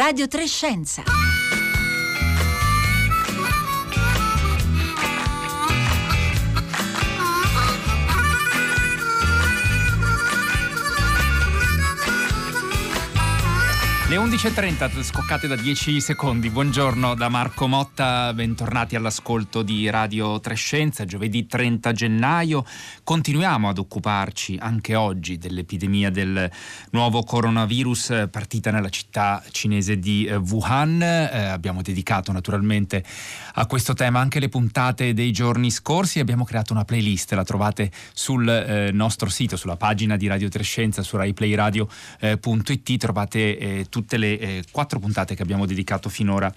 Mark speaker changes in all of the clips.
Speaker 1: Radio Trescenza.
Speaker 2: Le 11.30 scoccate da 10 secondi. Buongiorno da Marco Motta, bentornati all'ascolto di Radio Trescenza. Giovedì 30 gennaio continuiamo ad occuparci anche oggi dell'epidemia del nuovo coronavirus partita nella città cinese di eh, Wuhan. Eh, abbiamo dedicato naturalmente a questo tema anche le puntate dei giorni scorsi. Abbiamo creato una playlist, la trovate sul eh, nostro sito, sulla pagina di Radio Trescenza, su raiplayradio.it. Trovate eh, tutte le eh, quattro puntate che abbiamo dedicato finora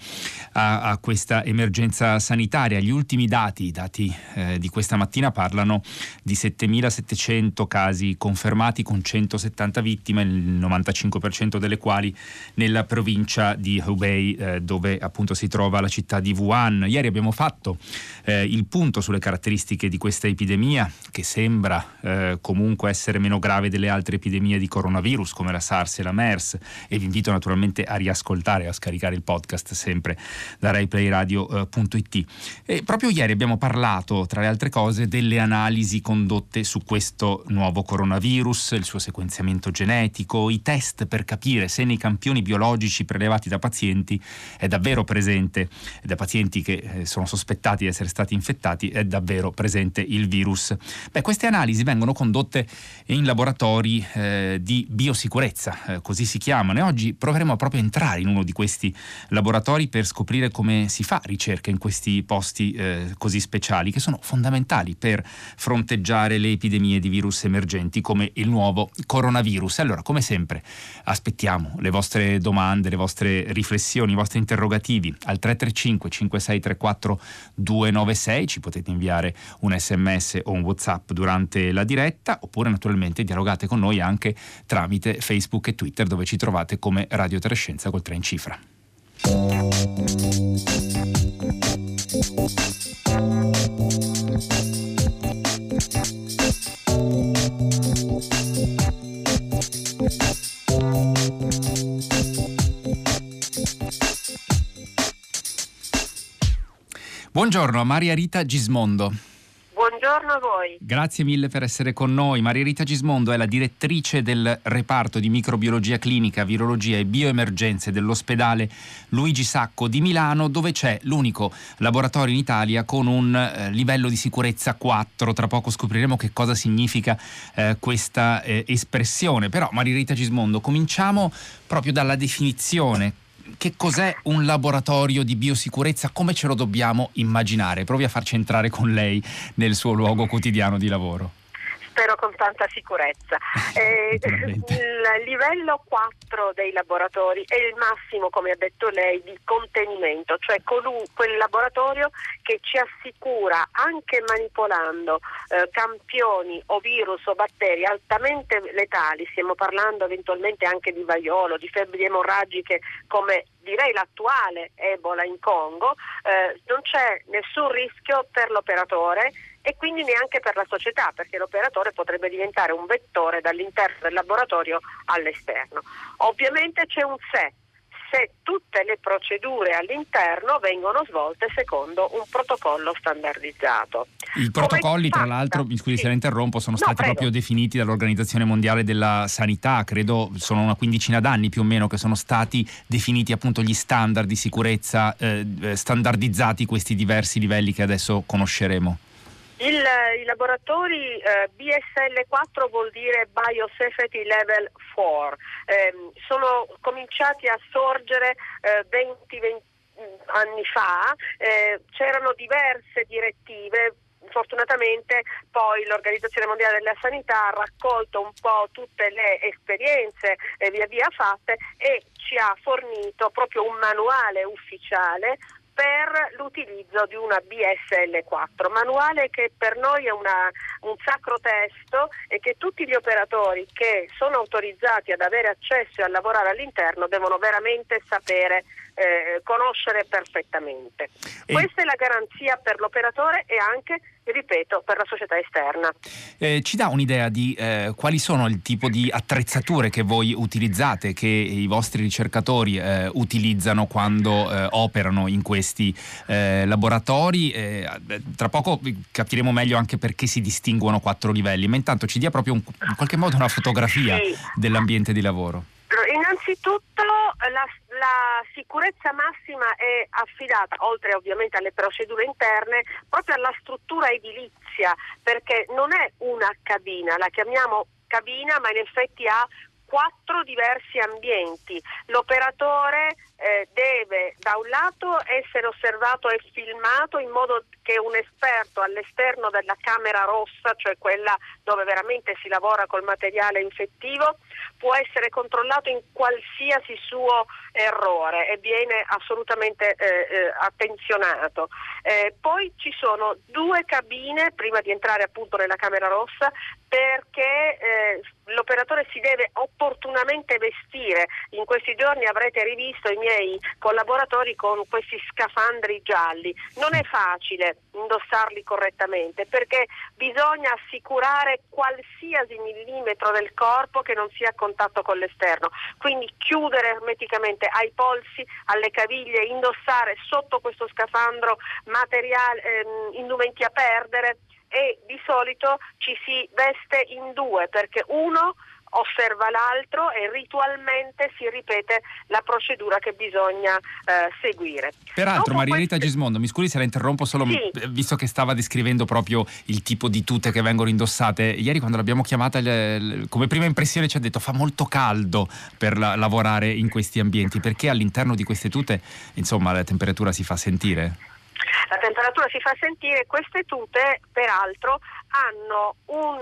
Speaker 2: a, a, questa emergenza sanitaria. Gli ultimi dati, i dati eh, di questa mattina parlano di 7.700 casi confermati con 170 vittime, il 95% delle quali nella provincia di Hubei eh, dove appunto si trova la città di Wuhan. Ieri abbiamo fatto eh, il punto sulle caratteristiche di questa epidemia che sembra eh, comunque essere meno grave delle altre epidemie di coronavirus come la SARS e la MERS e vi invito naturalmente a riascoltare, a scaricare il podcast sempre da RaiPlayRadio.it. E proprio ieri abbiamo parlato, tra le altre cose, delle analisi condotte su questo nuovo coronavirus, il suo sequenziamento genetico, i test per capire se nei campioni biologici prelevati da pazienti è davvero presente, da pazienti che eh, sono sospettati di essere stati infettati, è davvero presente il virus. Beh, queste analisi vengono condotte in laboratori eh, di biosicurezza, eh, così si chiamano, e oggi proveremo proprio a entrare in uno di questi laboratori per scoprire come si fa ricerca in questi posti eh, così speciali che sono fondamentali per fronteggiare le epidemie di virus emergenti come il nuovo coronavirus. Allora, come sempre, aspettiamo le vostre domande, le vostre riflessioni, i vostri interrogativi al 335 5634 296, ci potete inviare un sms o un whatsapp durante la diretta oppure naturalmente dialogate con noi anche tramite Facebook e Twitter dove ci trovate come Radio Trescenza col 3 in cifra. Buongiorno a Maria Rita Gismondo.
Speaker 3: Buongiorno a voi.
Speaker 2: Grazie mille per essere con noi. Maria Rita Gismondo è la direttrice del reparto di microbiologia clinica, virologia e bioemergenze dell'ospedale Luigi Sacco di Milano, dove c'è l'unico laboratorio in Italia con un eh, livello di sicurezza 4. Tra poco scopriremo che cosa significa eh, questa eh, espressione. Però, Maria Rita Gismondo, cominciamo proprio dalla definizione che cos'è un laboratorio di biosicurezza, come ce lo dobbiamo immaginare? Provi a farci entrare con lei nel suo luogo quotidiano di lavoro
Speaker 3: spero con tanta sicurezza. Eh, il livello 4 dei laboratori è il massimo, come ha detto lei, di contenimento, cioè colù, quel laboratorio che ci assicura, anche manipolando eh, campioni o virus o batteri altamente letali, stiamo parlando eventualmente anche di vaiolo, di febbri emorragiche come direi l'attuale Ebola in Congo, eh, non c'è nessun rischio per l'operatore e quindi neanche per la società, perché l'operatore potrebbe diventare un vettore dall'interno del laboratorio all'esterno. Ovviamente c'è un se, se tutte le procedure all'interno vengono svolte secondo un protocollo standardizzato.
Speaker 2: I protocolli, tra l'altro, mi scusi sì. se la interrompo, sono stati no, proprio definiti dall'Organizzazione Mondiale della Sanità, credo sono una quindicina d'anni più o meno che sono stati definiti appunto gli standard di sicurezza eh, eh standardizzati questi diversi livelli che adesso conosceremo.
Speaker 3: Il, I laboratori eh, BSL4 vuol dire Biosafety Level 4, eh, sono cominciati a sorgere eh, 20, 20 anni fa, eh, c'erano diverse direttive. Fortunatamente poi l'Organizzazione Mondiale della Sanità ha raccolto un po' tutte le esperienze eh, via via fatte e ci ha fornito proprio un manuale ufficiale per l'utilizzo di una BSL4, manuale che per noi è una, un sacro testo e che tutti gli operatori che sono autorizzati ad avere accesso e a lavorare all'interno devono veramente sapere eh, conoscere perfettamente. E... Questa è la garanzia per l'operatore e anche ripeto, per la società esterna.
Speaker 2: Eh, ci dà un'idea di eh, quali sono il tipo di attrezzature che voi utilizzate, che i vostri ricercatori eh, utilizzano quando eh, operano in questi eh, laboratori? Tra poco capiremo meglio anche perché si distinguono quattro livelli, ma intanto ci dia proprio un, in qualche modo una fotografia sì. dell'ambiente di lavoro.
Speaker 3: Innanzitutto la, la, sicurezza massima è affidata, oltre ovviamente alle procedure interne, proprio alla struttura edilizia, perché non è una cabina, la chiamiamo cabina, ma in effetti ha quattro diversi ambienti. L'operatore eh, deve da un lato essere osservato e filmato in modo che un esperto all'esterno della camera rossa, cioè quella dove veramente si lavora col materiale infettivo, può essere controllato in qualsiasi suo errore e viene assolutamente eh, eh, attenzionato. Eh, poi ci sono due cabine prima di entrare appunto nella camera rossa perché eh, l'operatore si deve opportunamente vestire. In questi giorni avrete rivisto i miei collaboratori con questi scafandri gialli. Non è facile indossarli correttamente perché bisogna assicurare qualsiasi millimetro del corpo che non sia a contatto con l'esterno. Quindi chiudere ermeticamente ai polsi, alle caviglie, indossare sotto questo scafandro materiale, ehm, indumenti a perdere e di solito ci si veste in due perché uno osserva l'altro e ritualmente si ripete la procedura che bisogna eh, seguire.
Speaker 2: Peraltro, Dopo Maria Rita queste... Gismondo, mi scusi se la interrompo solo sì. visto che stava descrivendo proprio il tipo di tute che vengono indossate. Ieri quando l'abbiamo chiamata come prima impressione ci ha detto fa molto caldo per la, lavorare in questi ambienti perché all'interno di queste tute insomma la temperatura si fa sentire?
Speaker 3: La temperatura si fa sentire, queste tute peraltro hanno un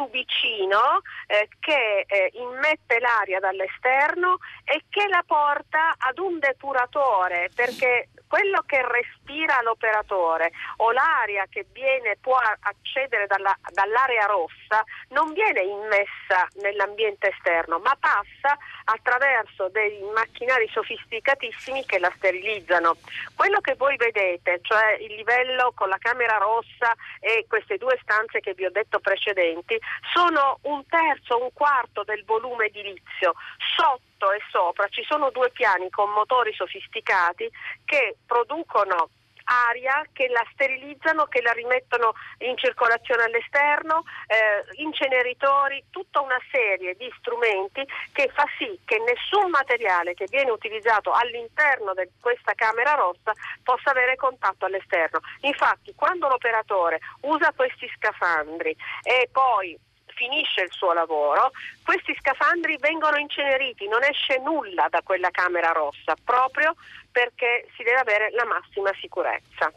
Speaker 3: tubicino eh, che eh, immette l'aria dall'esterno e che la porta ad un depuratore perché quello che respira l'operatore o l'aria che viene, può accedere dalla, dall'area rossa non viene immessa nell'ambiente esterno ma passa attraverso dei macchinari sofisticatissimi che la sterilizzano. Quello che voi vedete, cioè il livello con la camera rossa e queste due stanze che vi ho detto precedenti, sono un terzo, un quarto del volume edilizio. Sotto e sopra ci sono due piani con motori sofisticati che producono aria che la sterilizzano, che la rimettono in circolazione all'esterno, eh, inceneritori, tutta una serie di strumenti che fa sì che nessun materiale che viene utilizzato all'interno di questa camera rossa possa avere contatto all'esterno. Infatti quando l'operatore usa questi scafandri e poi finisce il suo lavoro, questi scafandri vengono inceneriti, non esce nulla da quella camera rossa, proprio perché si deve avere la massima sicurezza.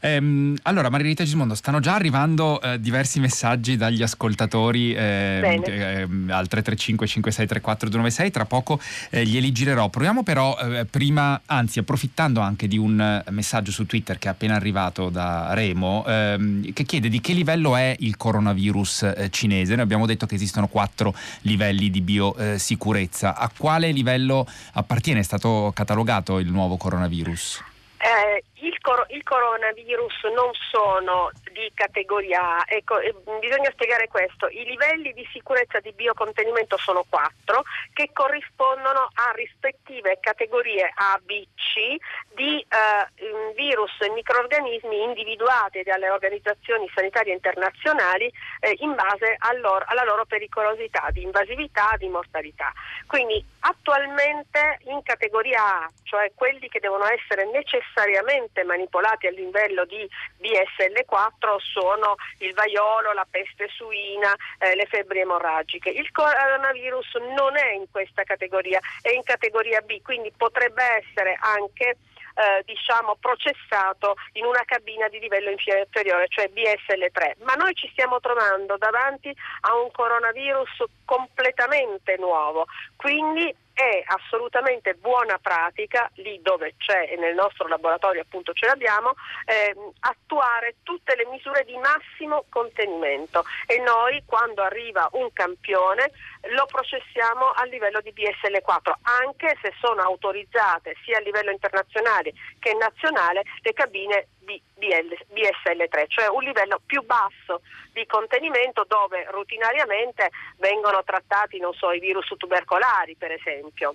Speaker 2: Ehm, allora, Marinita Gismondo, stanno già arrivando eh, diversi messaggi dagli ascoltatori eh, eh, al 335 5634 296, tra poco eh, glieli girerò. Proviamo però eh, prima, anzi approfittando anche di un eh, messaggio su Twitter che è appena arrivato da Remo, ehm, che chiede di che livello è il coronavirus cinese. Noi abbiamo detto che esistono quattro livelli di biosicurezza. A quale livello appartiene? È stato catalogato il nuovo coronavirus?
Speaker 3: Eh, il, cor- il, coronavirus non sono di categoria A, ecco, eh, bisogna spiegare questo, i livelli di sicurezza di biocontenimento sono quattro che corrispondono a rispettive categorie A, B, C di eh, virus e microorganismi individuati dalle organizzazioni sanitarie internazionali eh, in base loro, alla loro pericolosità, di invasività, di mortalità. Quindi attualmente in categoria A, cioè quelli che devono essere necessariamente manipolati a livello di BSL4 sono il vaiolo, la peste suina, eh, le febbri emorragiche. Il coronavirus non è in questa categoria, è in categoria B, quindi potrebbe essere anche eh, diciamo, processato in una cabina di livello inferiore, cioè BSL3. Ma noi ci stiamo trovando davanti a un coronavirus completamente nuovo, quindi è assolutamente buona pratica, lì dove c'è e nel nostro laboratorio appunto ce l'abbiamo, eh, attuare tutte le misure di massimo contenimento. E noi quando arriva un campione lo processiamo a livello di BSL4, anche se sono autorizzate sia a livello internazionale che nazionale le cabine BSL3, cioè un livello più basso di contenimento dove rutinariamente vengono trattati so, i virus tubercolari per esempio.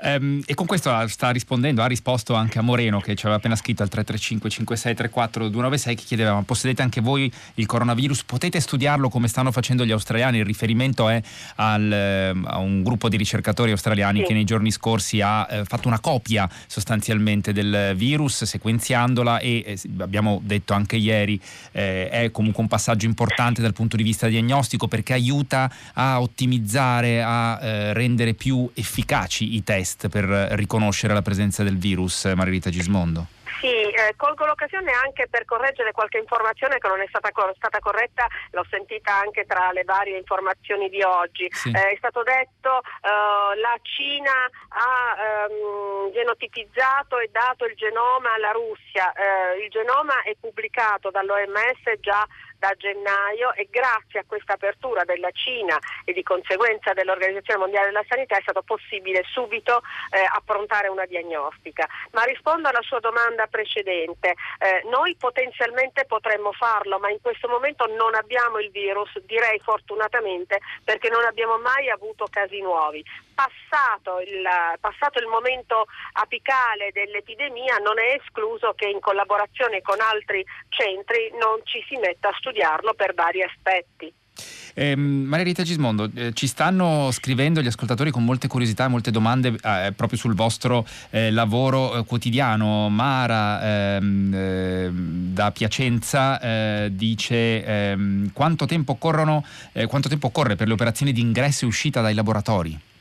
Speaker 2: Um, e con questo sta rispondendo, ha risposto anche a Moreno che ci aveva appena scritto al 335 5634 296 che chiedeva ma possedete anche voi il coronavirus, potete studiarlo come stanno facendo gli australiani, il riferimento è al, ehm, a un gruppo di ricercatori australiani sì. che nei giorni scorsi ha eh, fatto una copia sostanzialmente del virus sequenziandola e eh, abbiamo detto anche ieri eh, è comunque un passaggio importante dal punto di vista diagnostico perché aiuta a ottimizzare, a eh, rendere più efficaci i test per riconoscere la presenza del virus, Margherita Gismondo.
Speaker 3: Sì, eh, colgo l'occasione anche per correggere qualche informazione che non è stata, cor- stata corretta, l'ho sentita anche tra le varie informazioni di oggi. Sì. Eh, è stato detto che uh, la Cina ha um, genotipizzato e dato il genoma alla Russia. Uh, il genoma è pubblicato dall'OMS già da gennaio e grazie a questa apertura della Cina e di conseguenza dell'Organizzazione Mondiale della Sanità è stato possibile subito eh, approntare una diagnostica. Ma rispondo alla sua domanda precedente, eh, noi potenzialmente potremmo farlo, ma in questo momento non abbiamo il virus, direi fortunatamente perché non abbiamo mai avuto casi nuovi. Passato il, passato il momento apicale dell'epidemia non è escluso che in collaborazione con altri centri non ci si metta a studiarlo per vari aspetti.
Speaker 2: Eh, Maria Rita Gismondo, eh, ci stanno scrivendo gli ascoltatori con molte curiosità e molte domande eh, proprio sul vostro eh, lavoro eh, quotidiano. Mara ehm, ehm, da Piacenza eh, dice ehm, quanto tempo, corrono, quanto tempo occorre per le operazioni di ingresso e uscita dai laboratori?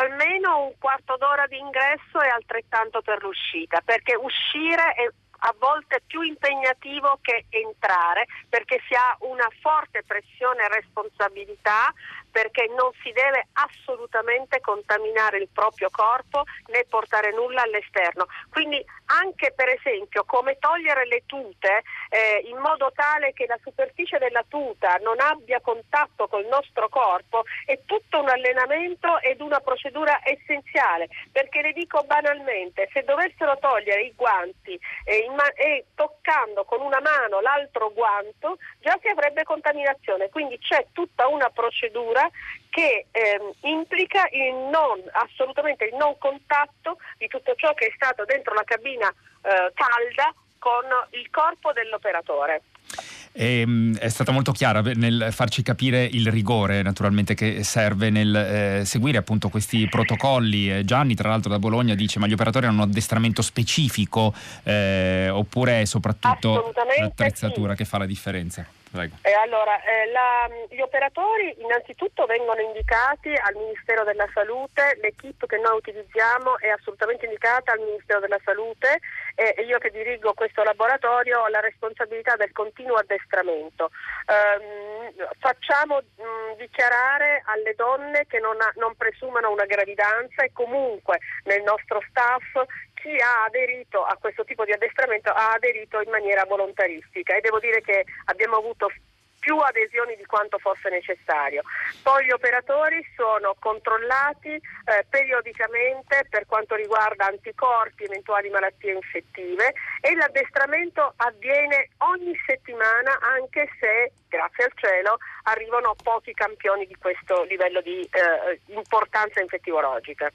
Speaker 3: Almeno un quarto d'ora di ingresso e altrettanto per l'uscita, perché uscire è a volte più impegnativo che entrare perché si ha una forte pressione e responsabilità perché non si deve assolutamente contaminare il proprio corpo né portare nulla all'esterno. Quindi anche per esempio come togliere le tute eh, in modo tale che la superficie della tuta non abbia contatto col nostro corpo è tutto un allenamento ed una procedura essenziale perché le dico banalmente se dovessero togliere i guanti eh, ma- e toccando con una mano l'altro guanto già si avrebbe contaminazione quindi c'è tutta una procedura che ehm, implica il non, assolutamente il non contatto di tutto ciò che è stato dentro la cabina eh, calda con il corpo dell'operatore.
Speaker 2: E, ehm, è stata molto chiara nel farci capire il rigore naturalmente che serve nel eh, seguire appunto questi protocolli. Eh, Gianni tra l'altro da Bologna dice ma gli operatori hanno un addestramento specifico eh, oppure è soprattutto l'attrezzatura sì. che fa la differenza?
Speaker 3: Eh, allora, eh, la, gli operatori innanzitutto vengono indicati al Ministero della Salute, l'equipe che noi utilizziamo è assolutamente indicata al Ministero della Salute e io che dirigo questo laboratorio ho la responsabilità del continuo addestramento. Eh, facciamo mh, dichiarare alle donne che non, ha, non presumano una gravidanza e comunque nel nostro staff chi ha aderito a questo tipo di addestramento ha aderito in maniera volontaristica e devo dire che abbiamo avuto più adesioni di quanto fosse necessario. Poi gli operatori sono controllati eh, periodicamente per quanto riguarda anticorpi, eventuali malattie infettive e l'addestramento avviene ogni settimana anche se, grazie al cielo, arrivano pochi campioni di questo livello di eh, importanza infettivologica.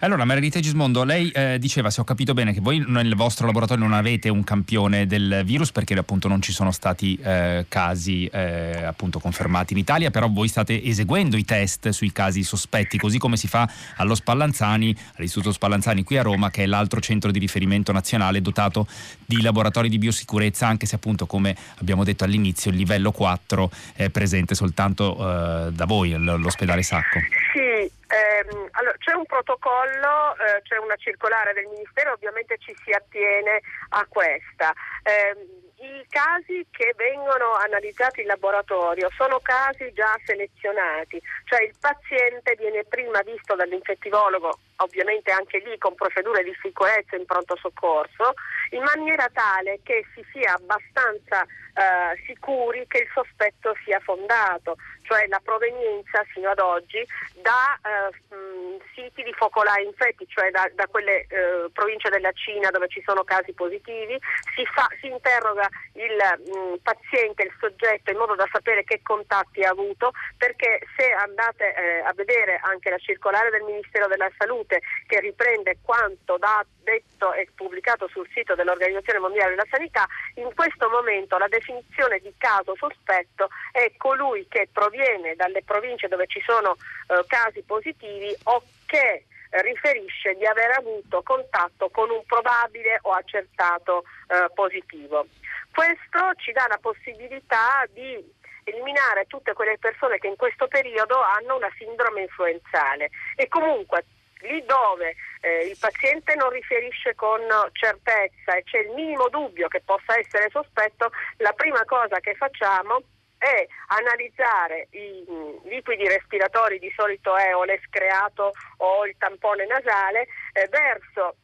Speaker 2: Allora, Margherita Gismondo, lei eh, diceva, se ho capito bene, che voi nel vostro laboratorio non avete un campione del virus perché appunto non ci sono stati eh, casi eh, appunto confermati in Italia, però voi state eseguendo i test sui casi sospetti, così come si fa allo Spallanzani, all'Istituto Spallanzani qui a Roma, che è l'altro centro di riferimento nazionale dotato di laboratori di biosicurezza, anche se appunto come abbiamo detto all'inizio il livello 4 è presente soltanto eh, da voi, l'ospedale Sacco.
Speaker 3: Sì, ehm, allora, c'è un protocollo, eh, c'è una circolare del Ministero, ovviamente ci si attiene a questa. Eh, i casi che vengono analizzati in laboratorio sono casi già selezionati, cioè il paziente viene prima visto dall'infettivologo, ovviamente anche lì con procedure di sicurezza in pronto soccorso, in maniera tale che si sia abbastanza eh, sicuri che il sospetto sia fondato, cioè la provenienza fino ad oggi da eh, mh, siti di focolai infetti, cioè da, da quelle eh, province della Cina dove ci sono casi positivi, si, fa, si interroga il mh, paziente, il soggetto in modo da sapere che contatti ha avuto, perché se andate eh, a vedere anche la circolare del Ministero della Salute che riprende quanto da, detto e pubblicato sul sito dell'Organizzazione Mondiale della Sanità, in questo momento la definizione di caso sospetto è colui che proviene dalle province dove ci sono eh, casi positivi o che riferisce di aver avuto contatto con un probabile o accertato eh, positivo. Questo ci dà la possibilità di eliminare tutte quelle persone che in questo periodo hanno una sindrome influenzale e comunque lì dove eh, il paziente non riferisce con certezza e c'è il minimo dubbio che possa essere sospetto, la prima cosa che facciamo è analizzare i liquidi respiratori, di solito è o l'escreato o il tampone nasale, eh, verso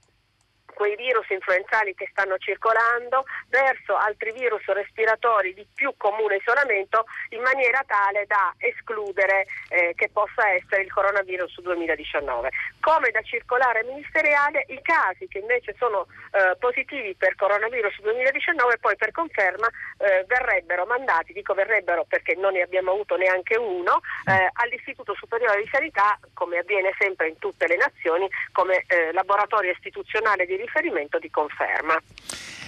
Speaker 3: quei virus influenzali che stanno circolando verso altri virus respiratori di più comune isolamento in maniera tale da escludere eh, che possa essere il coronavirus 2019. Come da circolare ministeriale i casi che invece sono eh, positivi per coronavirus 2019 poi per conferma eh, verrebbero mandati, dico verrebbero perché non ne abbiamo avuto neanche uno, eh, all'Istituto Superiore di Sanità come avviene sempre in tutte le nazioni come eh, laboratorio istituzionale di riferimento di conferma.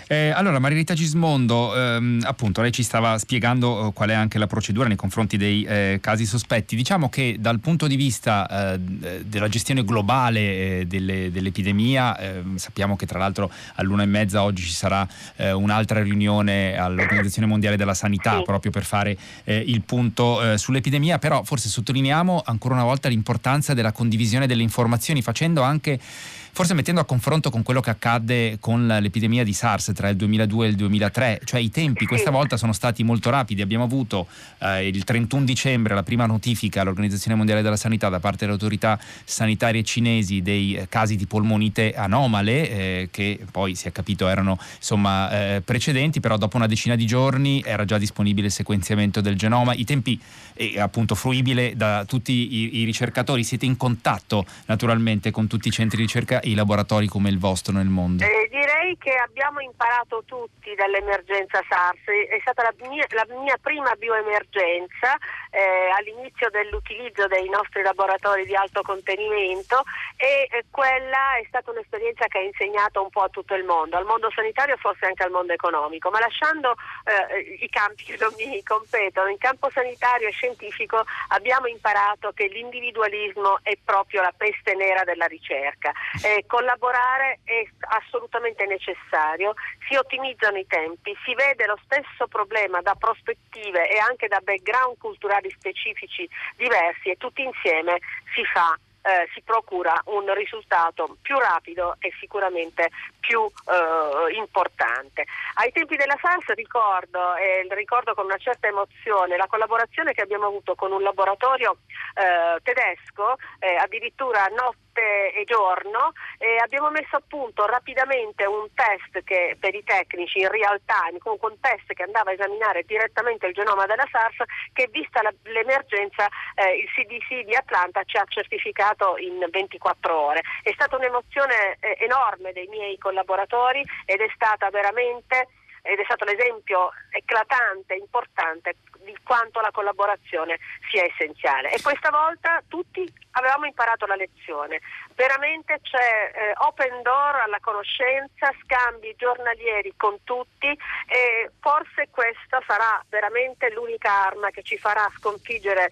Speaker 2: Eh, allora, Marilita Gismondo, ehm, appunto, lei ci stava spiegando eh, qual è anche la procedura nei confronti dei eh, casi sospetti. Diciamo che dal punto di vista eh, della gestione globale eh, delle, dell'epidemia, ehm, sappiamo che tra l'altro all'una e mezza oggi ci sarà eh, un'altra riunione all'Organizzazione Mondiale della Sanità proprio per fare il punto sull'epidemia, però forse sottolineiamo ancora una volta l'importanza della condivisione delle informazioni, facendo anche forse mettendo a confronto con quello che accadde con l'epidemia di SARS tra il 2002 e il 2003, cioè i tempi questa volta sono stati molto rapidi, abbiamo avuto eh, il 31 dicembre la prima notifica all'Organizzazione Mondiale della Sanità da parte delle autorità sanitarie cinesi dei eh, casi di polmonite anomale eh, che poi si è capito erano insomma eh, precedenti, però dopo una decina di giorni era già disponibile il sequenziamento del genoma, i tempi eh, appunto fruibile da tutti i, i ricercatori, siete in contatto naturalmente con tutti i centri di ricerca i laboratori come il vostro nel mondo?
Speaker 3: Eh, direi che abbiamo imparato tutti dall'emergenza SARS, è stata la mia, la mia prima bioemergenza eh, all'inizio dell'utilizzo dei nostri laboratori di alto contenimento e eh, quella è stata un'esperienza che ha insegnato un po' a tutto il mondo, al mondo sanitario forse anche al mondo economico, ma lasciando eh, i campi che non mi competono, in campo sanitario e scientifico abbiamo imparato che l'individualismo è proprio la peste nera della ricerca. Eh, collaborare è assolutamente necessario, si ottimizzano i tempi, si vede lo stesso problema da prospettive e anche da background culturali specifici diversi e tutti insieme si fa eh, si procura un risultato più rapido e sicuramente più eh, importante. Ai tempi della SARS ricordo, e ricordo con una certa emozione, la collaborazione che abbiamo avuto con un laboratorio eh, tedesco, eh, addirittura notte e giorno e abbiamo messo a punto rapidamente un test che per i tecnici in real time, comunque un test che andava a esaminare direttamente il genoma della SARS che vista la, l'emergenza eh, il CDC di Atlanta ci ha certificato in 24 ore. È stata un'emozione eh, enorme dei miei collaboratori ed è stata veramente ed è stato l'esempio eclatante, importante di quanto la collaborazione sia essenziale. E questa volta tutti avevamo imparato la lezione. Veramente c'è eh, open door alla conoscenza, scambi giornalieri con tutti e forse questa sarà veramente l'unica arma che ci farà sconfiggere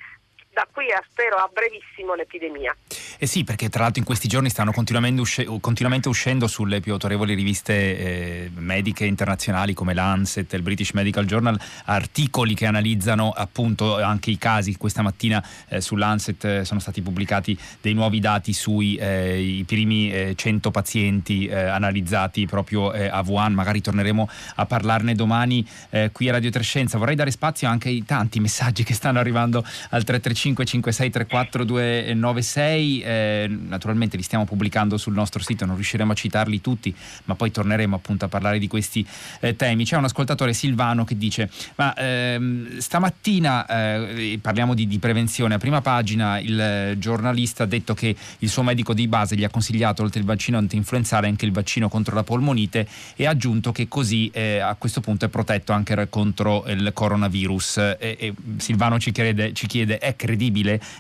Speaker 3: da qui a spero a brevissimo l'epidemia.
Speaker 2: Eh sì, perché tra l'altro in questi giorni stanno continuamente, usce- continuamente uscendo sulle più autorevoli riviste eh, mediche internazionali come l'Anset il British Medical Journal articoli che analizzano appunto anche i casi. Questa mattina eh, sull'Anset eh, sono stati pubblicati dei nuovi dati sui eh, primi 100 pazienti analizzati proprio a Wuhan. Magari torneremo a parlarne domani qui a Radio Trescenza. Vorrei dare spazio anche ai tanti messaggi che stanno arrivando al 335 5634 296. Eh, naturalmente li stiamo pubblicando sul nostro sito, non riusciremo a citarli tutti, ma poi torneremo appunto a parlare di questi eh, temi. C'è un ascoltatore Silvano che dice: Ma ehm, stamattina eh, parliamo di, di, prevenzione. A prima pagina il giornalista ha detto che il suo medico di base gli ha consigliato, oltre il vaccino antinfluenzale, anche il vaccino contro la polmonite e ha aggiunto che così eh, a questo punto è protetto anche contro il coronavirus. E, Silvano ci chiede, ci chiede: è credibile?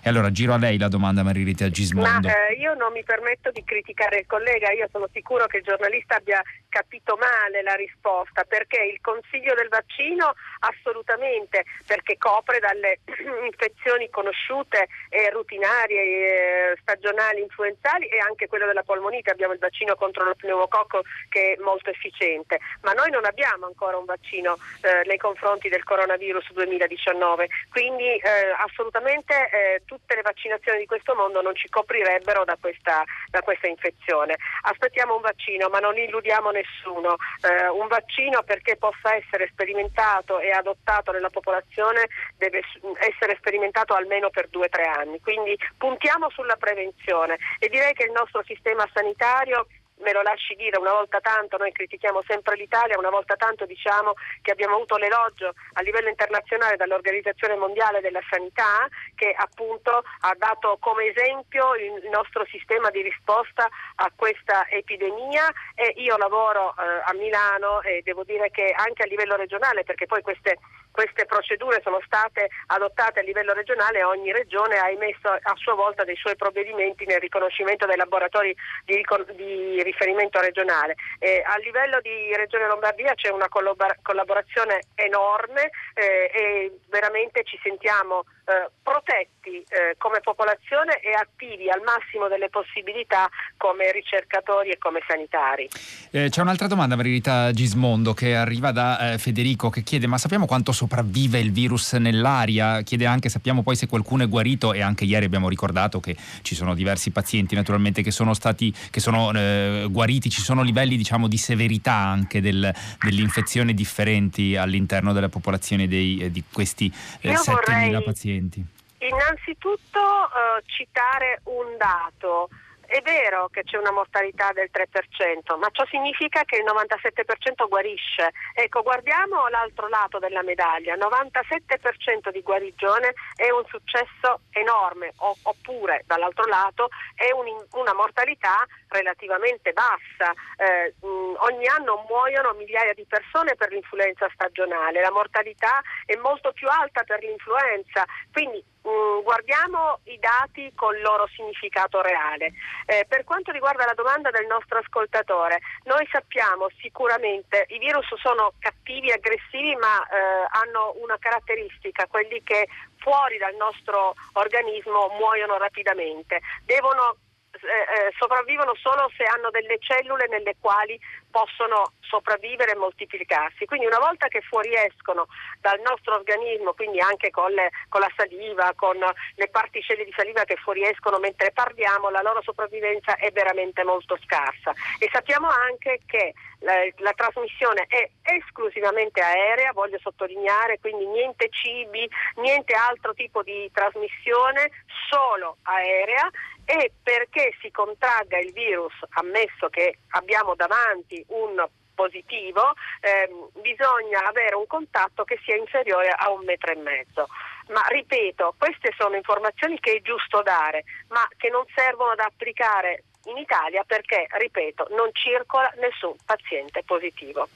Speaker 2: E allora giro a lei la domanda, Marilita Gismondo.
Speaker 3: Ma eh, io non mi permetto di criticare il collega, io sono sicuro che il giornalista abbia capito male la risposta, perché il consiglio del vaccino assolutamente, perché copre dalle infezioni conosciute e rutinarie, e stagionali, influenzali e anche quello della polmonite, abbiamo il vaccino contro lo pneumococco che è molto efficiente, ma noi non abbiamo ancora un vaccino eh, nei confronti del coronavirus 2019, quindi eh, assolutamente eh, tutte le vaccinazioni di questo mondo non ci coprirebbero da questa, da questa infezione. Aspettiamo un vaccino, ma non illudiamo nessuno. Eh, un vaccino perché possa essere sperimentato e adottato nella popolazione deve essere sperimentato almeno per due o tre anni. Quindi puntiamo sulla prevenzione e direi che il nostro sistema sanitario me lo lasci dire una volta tanto, noi critichiamo sempre l'Italia, una volta tanto diciamo che abbiamo avuto l'elogio a livello internazionale dall'Organizzazione Mondiale della Sanità che appunto ha dato come esempio il nostro sistema di risposta a questa epidemia. E io lavoro eh, a Milano e devo dire che anche a livello regionale perché poi queste queste procedure sono state adottate a livello regionale e ogni regione ha emesso a sua volta dei suoi provvedimenti nel riconoscimento dei laboratori di, di riferimento regionale. Eh, a livello di Regione Lombardia c'è una collaborazione enorme eh, e veramente ci sentiamo eh, protetti eh, come popolazione e attivi al massimo delle possibilità come ricercatori e come sanitari.
Speaker 2: Eh, c'è un'altra domanda, Marilita Gismondo, che arriva da eh, Federico che chiede: Ma sappiamo quanto sopravvive il virus nell'aria? Chiede anche, sappiamo poi se qualcuno è guarito, e anche ieri abbiamo ricordato che ci sono diversi pazienti naturalmente che sono stati che sono eh, guariti, ci sono livelli diciamo di severità anche del, dell'infezione differenti all'interno della popolazione dei, di questi 7.000 pazienti pazienti?
Speaker 3: Innanzitutto eh, citare un dato. È vero che c'è una mortalità del 3%, ma ciò significa che il 97% guarisce. Ecco, guardiamo l'altro lato della medaglia. Il 97% di guarigione è un successo enorme, oppure dall'altro lato è un, una mortalità relativamente bassa. Eh, ogni anno muoiono migliaia di persone per l'influenza stagionale, la mortalità è molto più alta per l'influenza, quindi guardiamo i dati con il loro significato reale. Eh, per quanto riguarda la domanda del nostro ascoltatore, noi sappiamo sicuramente i virus sono cattivi, aggressivi, ma eh, hanno una caratteristica, quelli che fuori dal nostro organismo muoiono rapidamente. Devono eh, eh, sopravvivono solo se hanno delle cellule nelle quali possono sopravvivere e moltiplicarsi. Quindi una volta che fuoriescono dal nostro organismo, quindi anche con, le, con, la saliva, con le particelle di saliva che fuoriescono mentre parliamo, la loro sopravvivenza è veramente molto scarsa. E sappiamo anche che la, la trasmissione è esclusivamente aerea, voglio sottolineare, quindi niente cibi, niente altro tipo di trasmissione, solo aerea e perché si contragga il virus, ammesso che abbiamo davanti un positivo, ehm, bisogna avere un contatto che sia inferiore a un metro e mezzo. Ma ripeto, queste sono informazioni che è giusto dare, ma che non servono ad applicare in Italia perché, ripeto, non circola nessun paziente positivo.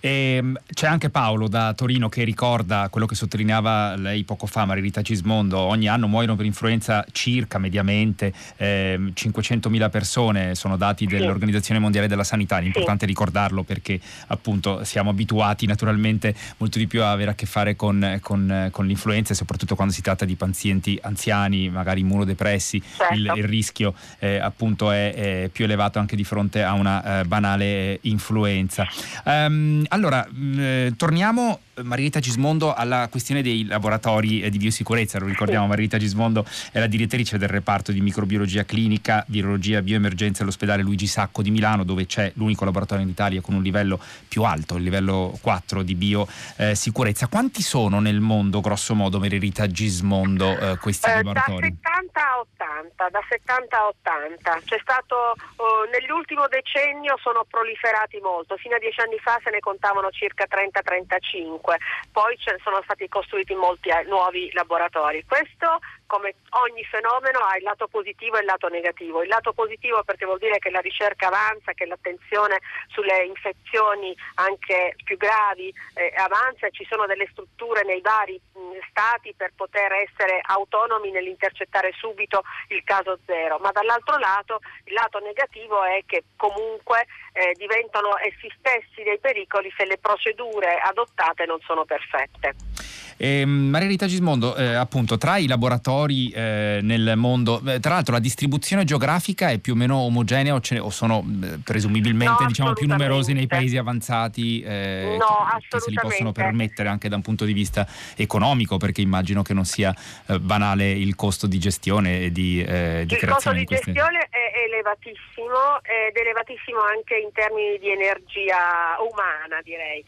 Speaker 2: E, ehm, c'è anche Paolo da Torino che ricorda quello che sottolineava lei poco fa, Marilita Cismondo, ogni anno muoiono per influenza circa mediamente eh, 500.000 persone, sono dati dell'Organizzazione Mondiale della Sanità, è importante sì. ricordarlo perché appunto siamo abituati naturalmente molto di più a avere a che fare con, con, con l'influenza e soprattutto quando si tratta di pazienti anziani, magari immunodepressi, certo. il, il, rischio eh, appunto è, è, più elevato anche di fronte a una eh, banale influenza. Um, allora, mh, eh, torniamo Margherita Gismondo alla questione dei laboratori eh, di biosicurezza. Lo ricordiamo, Margherita Gismondo è la direttrice del reparto di microbiologia clinica, virologia, bioemergenza all'ospedale Luigi Sacco di Milano, dove c'è l'unico laboratorio in Italia con un livello più alto, il livello 4 di biosicurezza. Quanti sono nel mondo, grosso modo, Margherita Gismondo, eh, questi eh, laboratori?
Speaker 3: Da 70 a 80, da 70 a 80. C'è stato, oh, nell'ultimo decennio sono proliferati molto, fino a dieci anni fa se ne contavano circa 30-35 poi sono stati costruiti molti eh, nuovi laboratori. Questo come ogni fenomeno ha il lato positivo e il lato negativo. Il lato positivo perché vuol dire che la ricerca avanza, che l'attenzione sulle infezioni anche più gravi eh, avanza e ci sono delle strutture nei vari mh, stati per poter essere autonomi nell'intercettare subito il caso zero. Ma dall'altro lato il lato negativo è che comunque eh, diventano essi stessi dei pericoli se le procedure adottate non sono perfette.
Speaker 2: Eh, Maria Rita Gismondo, eh, appunto, tra i laboratori eh, nel mondo, eh, tra l'altro la distribuzione geografica è più o meno omogenea o, ce, o sono eh, presumibilmente
Speaker 3: no,
Speaker 2: diciamo, più numerosi nei paesi avanzati
Speaker 3: eh, no,
Speaker 2: che, se li possono permettere anche da un punto di vista economico, perché immagino che non sia banale il costo di gestione e di, di
Speaker 3: il
Speaker 2: creazione.
Speaker 3: Il costo di gestione è elevatissimo ed elevatissimo anche in termini di energia umana direi.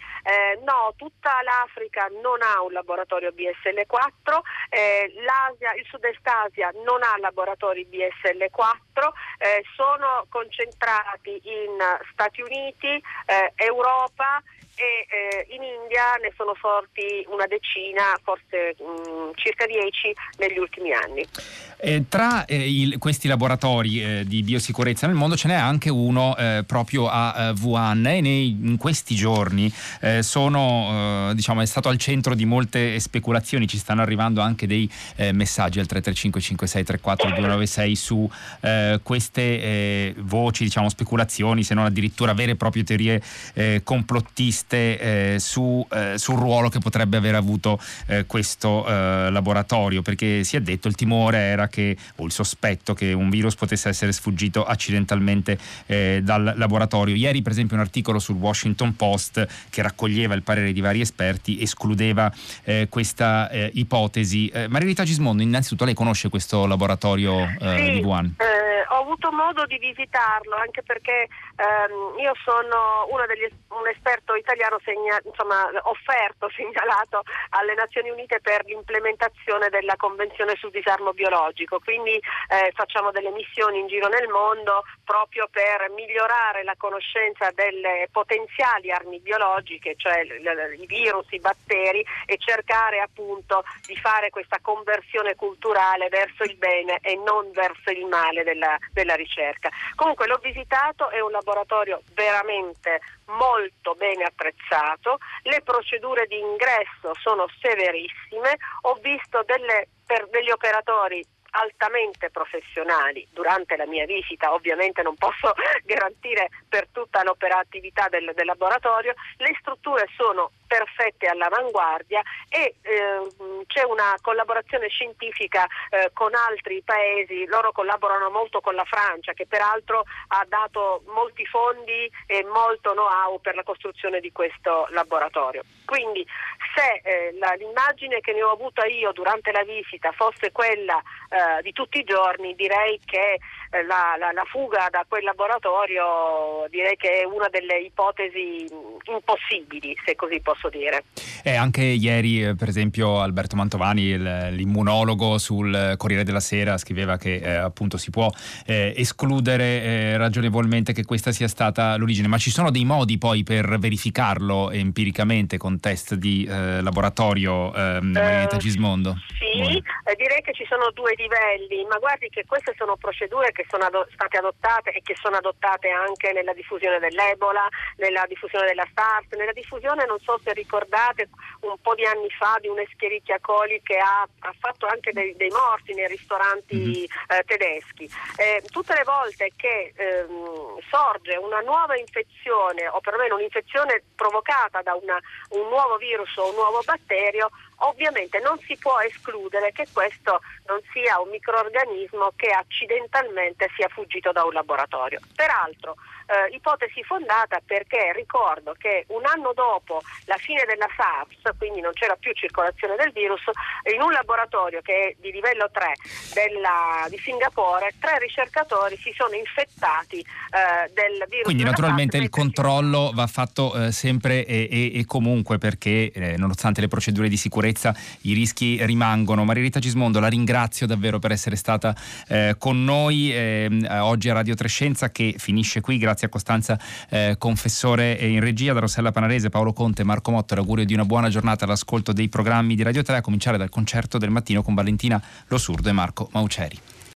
Speaker 3: no, tutta l'Africa non ha un laboratorio laboratorio BSL4, eh, l'Asia, il Sud-Est Asia non ha laboratori BSL4, eh, sono concentrati in Stati Uniti, eh, Europa e eh, in India ne sono sorti una decina, forse mh, mm, circa dieci negli ultimi anni.
Speaker 2: Eh, tra eh, il, questi laboratori eh, di biosicurezza nel mondo ce n'è anche uno eh, proprio a uh, Wuhan e nei, in questi giorni eh, sono, diciamo, è stato al centro di molte speculazioni, ci stanno arrivando anche dei messaggi al 335 5634 296 su queste voci, diciamo, speculazioni, se non addirittura vere e proprie teorie complottiste viste eh, su, eh, sul ruolo che potrebbe aver avuto eh, questo eh, laboratorio, perché si è detto il timore era che, o il sospetto che un virus potesse essere sfuggito accidentalmente eh, dal laboratorio. Ieri per esempio un articolo sul Washington Post che raccoglieva il parere di vari esperti escludeva eh, questa ipotesi. Marilita Gismondo, innanzitutto lei conosce questo laboratorio
Speaker 3: sì,
Speaker 2: di Wuhan?
Speaker 3: Avuto modo di visitarlo anche perché ehm, io sono degli, un esperto italiano segna, insomma, offerto, segnalato alle Nazioni Unite per l'implementazione della Convenzione sul disarmo biologico, quindi eh, facciamo delle missioni in giro nel mondo proprio per migliorare la conoscenza delle potenziali armi biologiche, cioè i virus, i batteri e cercare appunto di fare questa conversione culturale verso il bene e non verso il male della, della ricerca. Comunque l'ho visitato, è un laboratorio veramente molto bene attrezzato, le procedure di ingresso sono severissime, ho visto delle, per degli operatori altamente professionali durante la mia visita, ovviamente non posso garantire per tutta l'operatività del, del laboratorio, le strutture sono perfette all'avanguardia e eh, c'è una collaborazione scientifica eh, con altri paesi, loro collaborano molto con la Francia che peraltro ha dato molti fondi e molto know-how per la costruzione di questo laboratorio. Quindi se eh, la, l'immagine che ne ho avuta io durante la visita fosse quella eh, di tutti i giorni, direi che eh, la, la, la, fuga da quel laboratorio direi che è una delle ipotesi impossibili, se così posso posso dire.
Speaker 2: Eh, anche ieri, eh, per esempio, Alberto Mantovani, l'immunologo sul Corriere della Sera, scriveva che eh, appunto si può eh, escludere eh, ragionevolmente che questa sia stata l'origine, ma ci sono dei modi poi per verificarlo empiricamente con test di eh, laboratorio, ehm, Marietta Gismondo?
Speaker 3: Sì, direi che ci sono due livelli, ma guardi che queste sono procedure che sono ado- state adottate e che sono adottate anche nella diffusione dell'Ebola, nella diffusione della SARS, nella diffusione, non so se ricordate, un po' di anni fa di un'escherichia coli che ha, ha fatto anche dei, dei, morti nei ristoranti mm-hmm. eh, tedeschi. Eh, tutte le volte che ehm, sorge una nuova infezione o perlomeno un'infezione provocata da una, un nuovo virus o un nuovo batterio, ovviamente non si può escludere che questo non sia un microorganismo che accidentalmente sia fuggito da un laboratorio. Peraltro, eh, ipotesi fondata perché ricordo che un anno dopo la fine della SARS, quindi non c'era più circolazione del virus, in un laboratorio che è di livello 3 della, di Singapore, tre ricercatori si sono infettati eh, del virus.
Speaker 2: Quindi naturalmente il controllo va fatto eh, sempre e, e, e, comunque perché eh, nonostante le procedure di sicurezza i rischi rimangono. Maririta Gismondo, la ringrazio davvero per essere stata eh, con noi ehm, oggi a Radio Trescenza che finisce qui. Grazie a Costanza eh, Confessore in regia, da Rossella Panarese, Paolo Conte, Marco Motto, l'augurio di una buona giornata all'ascolto dei programmi di Radio 3, a cominciare dal concerto del mattino con Valentina Lo Surdo e Marco Mauceri.